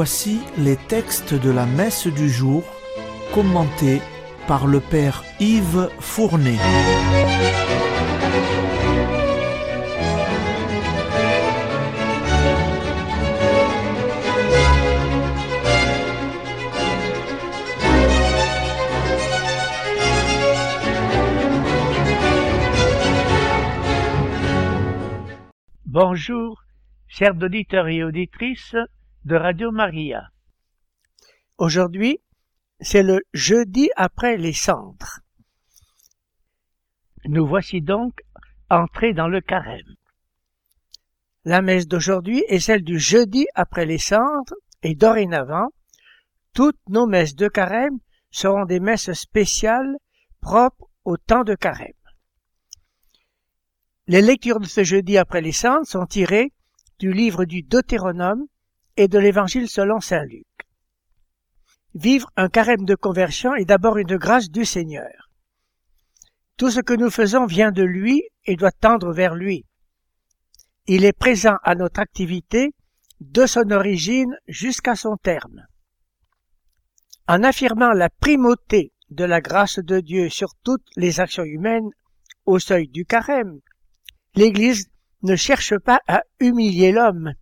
Voici les textes de la messe du jour commentés par le Père Yves Fournet. Bonjour, chers auditeurs et auditrices de Radio Maria. Aujourd'hui, c'est le jeudi après les cendres. Nous voici donc entrés dans le carême. La messe d'aujourd'hui est celle du jeudi après les cendres et dorénavant, toutes nos messes de carême seront des messes spéciales propres au temps de carême. Les lectures de ce jeudi après les cendres sont tirées du livre du Deutéronome et de l'évangile selon saint Luc. Vivre un carême de conversion est d'abord une grâce du Seigneur. Tout ce que nous faisons vient de lui et doit tendre vers lui. Il est présent à notre activité de son origine jusqu'à son terme. En affirmant la primauté de la grâce de Dieu sur toutes les actions humaines au seuil du carême, L'Église ne cherche pas à humilier l'homme,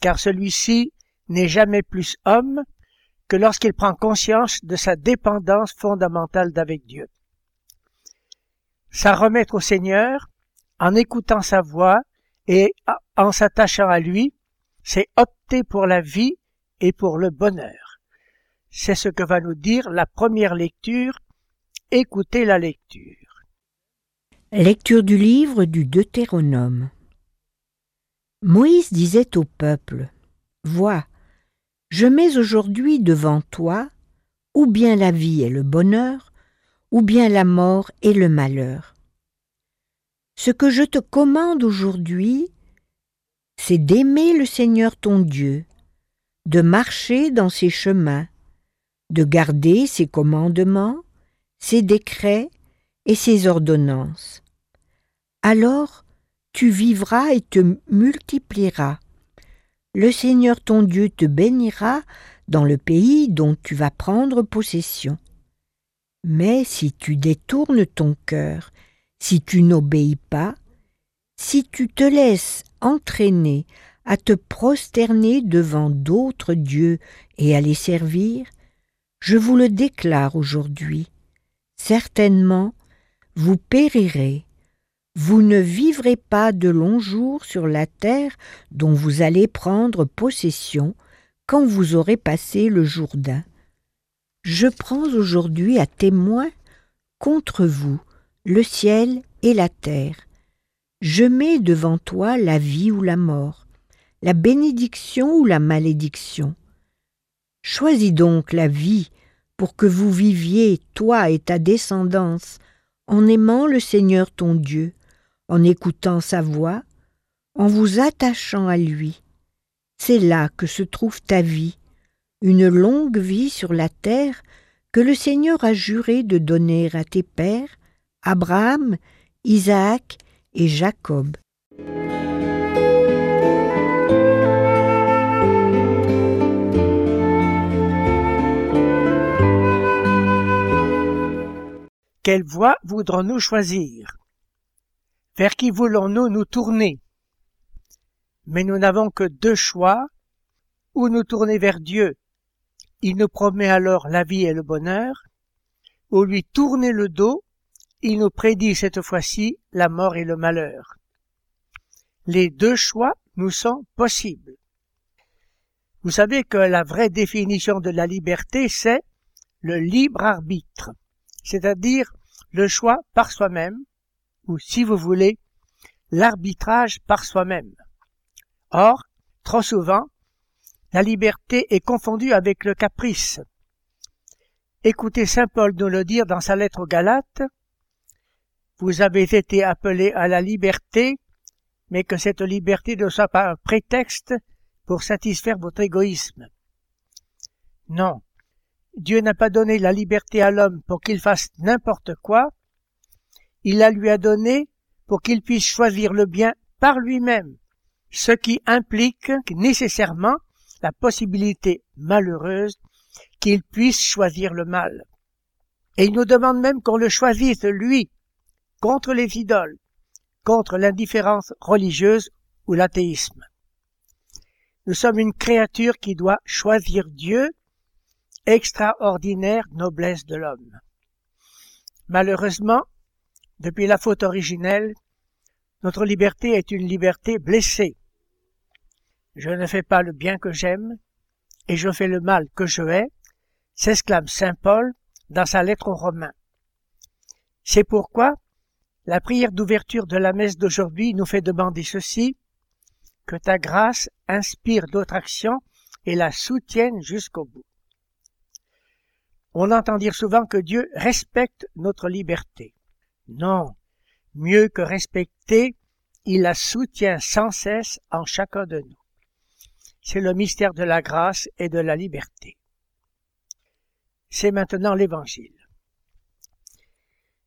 car celui-ci n'est jamais plus homme que lorsqu'il prend conscience de sa dépendance fondamentale d'avec Dieu. Sa remettre au Seigneur, en écoutant sa voix et en s'attachant à lui, c'est opter pour la vie et pour le bonheur. C'est ce que va nous dire la première lecture. Écoutez la lecture. Lecture du livre du Deutéronome. Moïse disait au peuple Vois, je mets aujourd'hui devant toi ou bien la vie et le bonheur, ou bien la mort et le malheur. Ce que je te commande aujourd'hui, c'est d'aimer le Seigneur ton Dieu, de marcher dans ses chemins, de garder ses commandements, ses décrets et ses ordonnances. Alors tu vivras et te multiplieras. Le Seigneur ton Dieu te bénira dans le pays dont tu vas prendre possession. Mais si tu détournes ton cœur, si tu n'obéis pas, si tu te laisses entraîner à te prosterner devant d'autres dieux et à les servir, je vous le déclare aujourd'hui. Certainement, vous périrez. Vous ne vivrez pas de longs jours sur la terre dont vous allez prendre possession quand vous aurez passé le Jourdain. Je prends aujourd'hui à témoin contre vous le ciel et la terre. Je mets devant toi la vie ou la mort, la bénédiction ou la malédiction. Choisis donc la vie pour que vous viviez, toi et ta descendance, en aimant le Seigneur ton Dieu, en écoutant sa voix, en vous attachant à lui. C'est là que se trouve ta vie, une longue vie sur la terre que le Seigneur a juré de donner à tes pères, Abraham, Isaac et Jacob. Quelle voie voudrons-nous choisir? Vers qui voulons-nous nous tourner? Mais nous n'avons que deux choix, ou nous tourner vers Dieu. Il nous promet alors la vie et le bonheur, ou lui tourner le dos, il nous prédit cette fois-ci la mort et le malheur. Les deux choix nous sont possibles. Vous savez que la vraie définition de la liberté, c'est le libre arbitre c'est-à-dire le choix par soi-même, ou si vous voulez, l'arbitrage par soi-même. Or, trop souvent, la liberté est confondue avec le caprice. Écoutez Saint Paul nous le dire dans sa lettre aux Galates. Vous avez été appelés à la liberté, mais que cette liberté ne soit pas un prétexte pour satisfaire votre égoïsme. Non, Dieu n'a pas donné la liberté à l'homme pour qu'il fasse n'importe quoi, il la lui a donnée pour qu'il puisse choisir le bien par lui-même, ce qui implique nécessairement la possibilité malheureuse qu'il puisse choisir le mal. Et il nous demande même qu'on le choisisse, lui, contre les idoles, contre l'indifférence religieuse ou l'athéisme. Nous sommes une créature qui doit choisir Dieu, extraordinaire noblesse de l'homme. Malheureusement, depuis la faute originelle, notre liberté est une liberté blessée. Je ne fais pas le bien que j'aime, et je fais le mal que je hais, s'exclame saint Paul dans sa lettre aux Romains. C'est pourquoi la prière d'ouverture de la messe d'aujourd'hui nous fait demander ceci, que ta grâce inspire d'autres actions et la soutienne jusqu'au bout. On entend dire souvent que Dieu respecte notre liberté. Non, mieux que respecter, il la soutient sans cesse en chacun de nous. C'est le mystère de la grâce et de la liberté. C'est maintenant l'Évangile.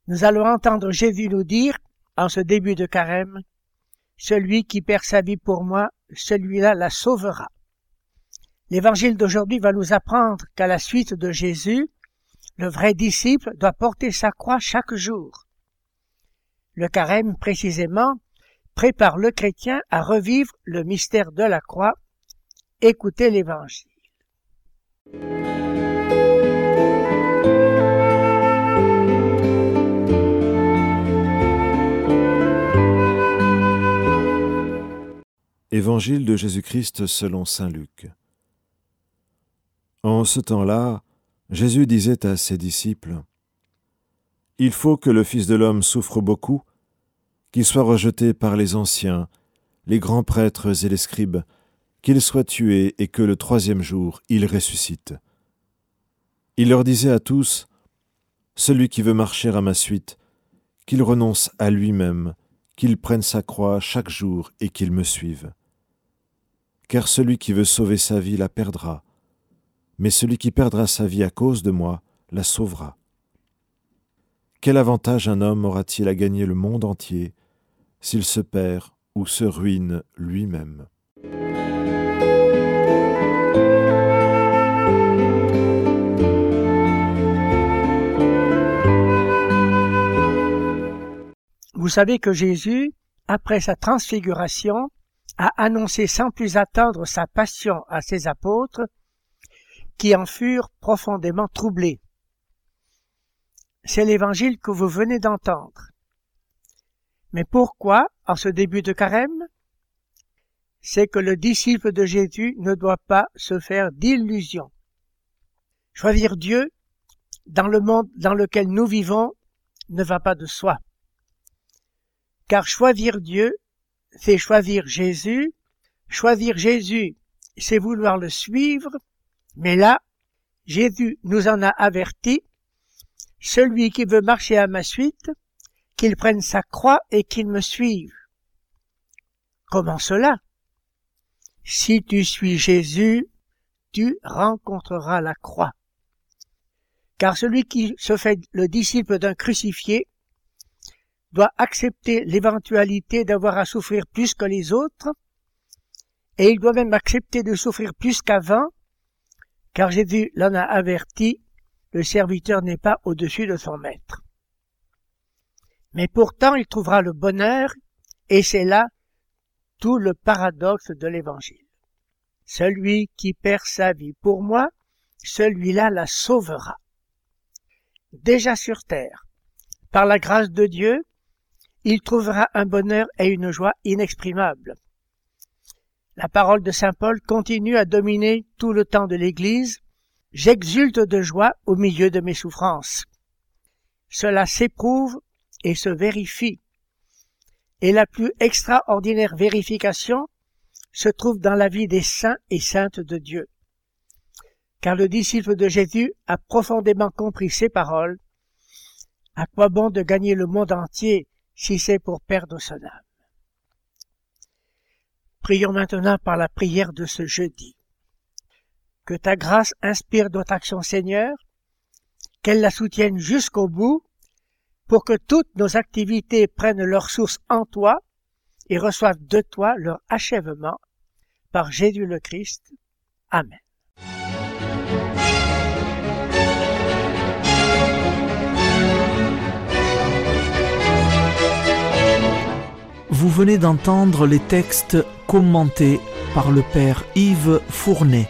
Nous allons entendre Jésus nous dire, en ce début de carême, Celui qui perd sa vie pour moi, celui-là la sauvera. L'évangile d'aujourd'hui va nous apprendre qu'à la suite de Jésus, le vrai disciple doit porter sa croix chaque jour. Le carême, précisément, prépare le chrétien à revivre le mystère de la croix. Écoutez l'évangile. Évangile de Jésus-Christ selon Saint Luc. En ce temps-là, Jésus disait à ses disciples, Il faut que le Fils de l'homme souffre beaucoup, qu'il soit rejeté par les anciens, les grands prêtres et les scribes, qu'il soit tué et que le troisième jour il ressuscite. Il leur disait à tous, Celui qui veut marcher à ma suite, qu'il renonce à lui-même, qu'il prenne sa croix chaque jour et qu'il me suive car celui qui veut sauver sa vie la perdra, mais celui qui perdra sa vie à cause de moi la sauvera. Quel avantage un homme aura-t-il à gagner le monde entier s'il se perd ou se ruine lui-même? Vous savez que Jésus, après sa transfiguration, a annoncé sans plus attendre sa passion à ses apôtres, qui en furent profondément troublés. C'est l'évangile que vous venez d'entendre. Mais pourquoi, en ce début de carême? C'est que le disciple de Jésus ne doit pas se faire d'illusions. Choisir Dieu dans le monde dans lequel nous vivons ne va pas de soi. Car choisir Dieu, c'est choisir Jésus. Choisir Jésus, c'est vouloir le suivre. Mais là, Jésus nous en a averti. Celui qui veut marcher à ma suite, qu'il prenne sa croix et qu'il me suive. Comment cela? Si tu suis Jésus, tu rencontreras la croix. Car celui qui se fait le disciple d'un crucifié doit accepter l'éventualité d'avoir à souffrir plus que les autres, et il doit même accepter de souffrir plus qu'avant, car Jésus l'en a averti, le serviteur n'est pas au-dessus de son maître. Mais pourtant il trouvera le bonheur, et c'est là tout le paradoxe de l'Évangile. Celui qui perd sa vie pour moi, celui-là la sauvera. Déjà sur terre, par la grâce de Dieu, il trouvera un bonheur et une joie inexprimables. La parole de Saint Paul continue à dominer tout le temps de l'Église. J'exulte de joie au milieu de mes souffrances. Cela s'éprouve et se vérifie. Et la plus extraordinaire vérification se trouve dans la vie des saints et saintes de Dieu. Car le disciple de Jésus a profondément compris ces paroles. À quoi bon de gagner le monde entier si c'est pour perdre son âme? Prions maintenant par la prière de ce jeudi que ta grâce inspire notre action, Seigneur, qu'elle la soutienne jusqu'au bout, pour que toutes nos activités prennent leur source en toi et reçoivent de toi leur achèvement, par Jésus le Christ. Amen. Vous venez d'entendre les textes commentés par le Père Yves Fournet.